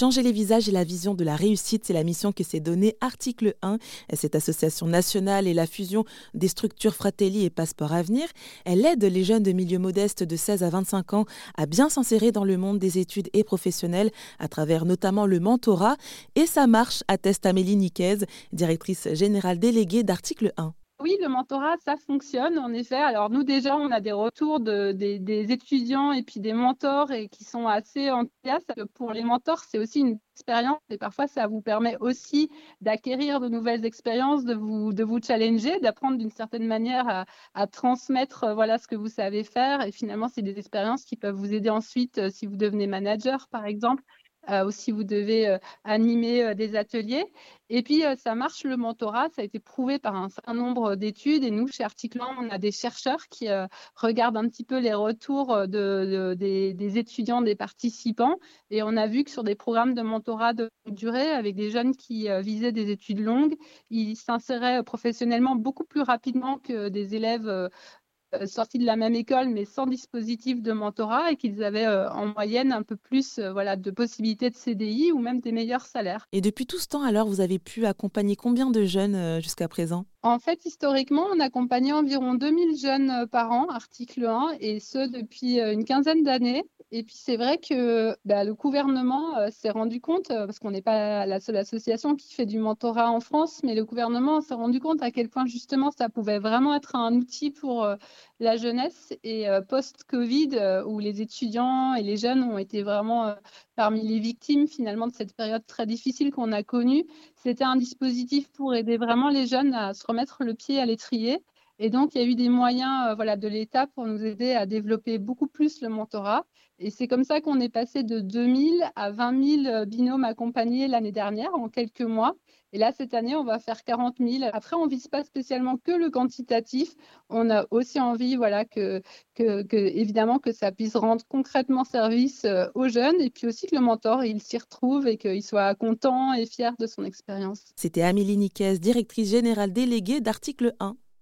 Changer les visages et la vision de la réussite, c'est la mission que s'est donnée Article 1. Cette association nationale et la fusion des structures Fratelli et Passeport Avenir, elle aide les jeunes de milieux modestes de 16 à 25 ans à bien s'insérer dans le monde des études et professionnels à travers notamment le mentorat. Et ça marche, atteste Amélie Niquez, directrice générale déléguée d'Article 1. Oui, le mentorat, ça fonctionne en effet. Alors nous déjà, on a des retours de, des, étudiants et puis des mentors et qui sont assez enthousiastes. Pour les mentors, c'est aussi une expérience et parfois ça vous permet aussi d'acquérir de nouvelles expériences, de vous, de vous challenger, d'apprendre d'une certaine manière à, à, transmettre euh, voilà ce que vous savez faire. Et finalement, c'est des expériences qui peuvent vous aider ensuite euh, si vous devenez manager, par exemple, euh, aussi, vous devez euh, animer euh, des ateliers. Et puis, ça marche le mentorat. Ça a été prouvé par un certain nombre d'études. Et nous, chez Articlan, on a des chercheurs qui regardent un petit peu les retours de, des, étudiants, des participants. Et on a vu que sur des programmes de mentorat de durée, avec des jeunes qui visaient des études longues, ils s'inséraient professionnellement beaucoup plus rapidement que des élèves euh, sortis de la même école mais sans dispositif de mentorat et qu'ils avaient euh, en moyenne un peu plus euh, voilà, de possibilités de CDI ou même des meilleurs salaires. Et depuis tout ce temps, alors, vous avez pu accompagner combien de jeunes jusqu'à présent? En fait, historiquement, on accompagnait environ 2000 jeunes par an, article 1, et ce depuis une quinzaine d'années. Et puis c'est vrai que bah, le gouvernement euh, s'est rendu compte, euh, parce qu'on n'est pas la seule association qui fait du mentorat en France, mais le gouvernement s'est rendu compte à quel point justement ça pouvait vraiment être un outil pour euh, la jeunesse. Et post-Covid, où les étudiants et les jeunes ont été vraiment parmi les victimes finalement de cette période très difficile qu'on a connue, c'était un dispositif pour aider vraiment les jeunes à se remettre le pied à l'étrier. Et donc, il y a eu des moyens euh, voilà, de l'État pour nous aider à développer beaucoup plus le mentorat. Et c'est comme ça qu'on est passé de 2000 à 20 000 euh, binômes accompagnés l'année dernière, en quelques mois. Et là, cette année, on va faire 40 000. Après, on ne vise pas spécialement que le quantitatif. On a aussi envie, voilà, que, évidemment, que ça puisse rendre concrètement service euh, aux jeunes et puis aussi que le mentor, il s'y retrouve et qu'il soit content et fier de son expérience. C'était Amélie Niquez, directrice générale déléguée d'Article 1.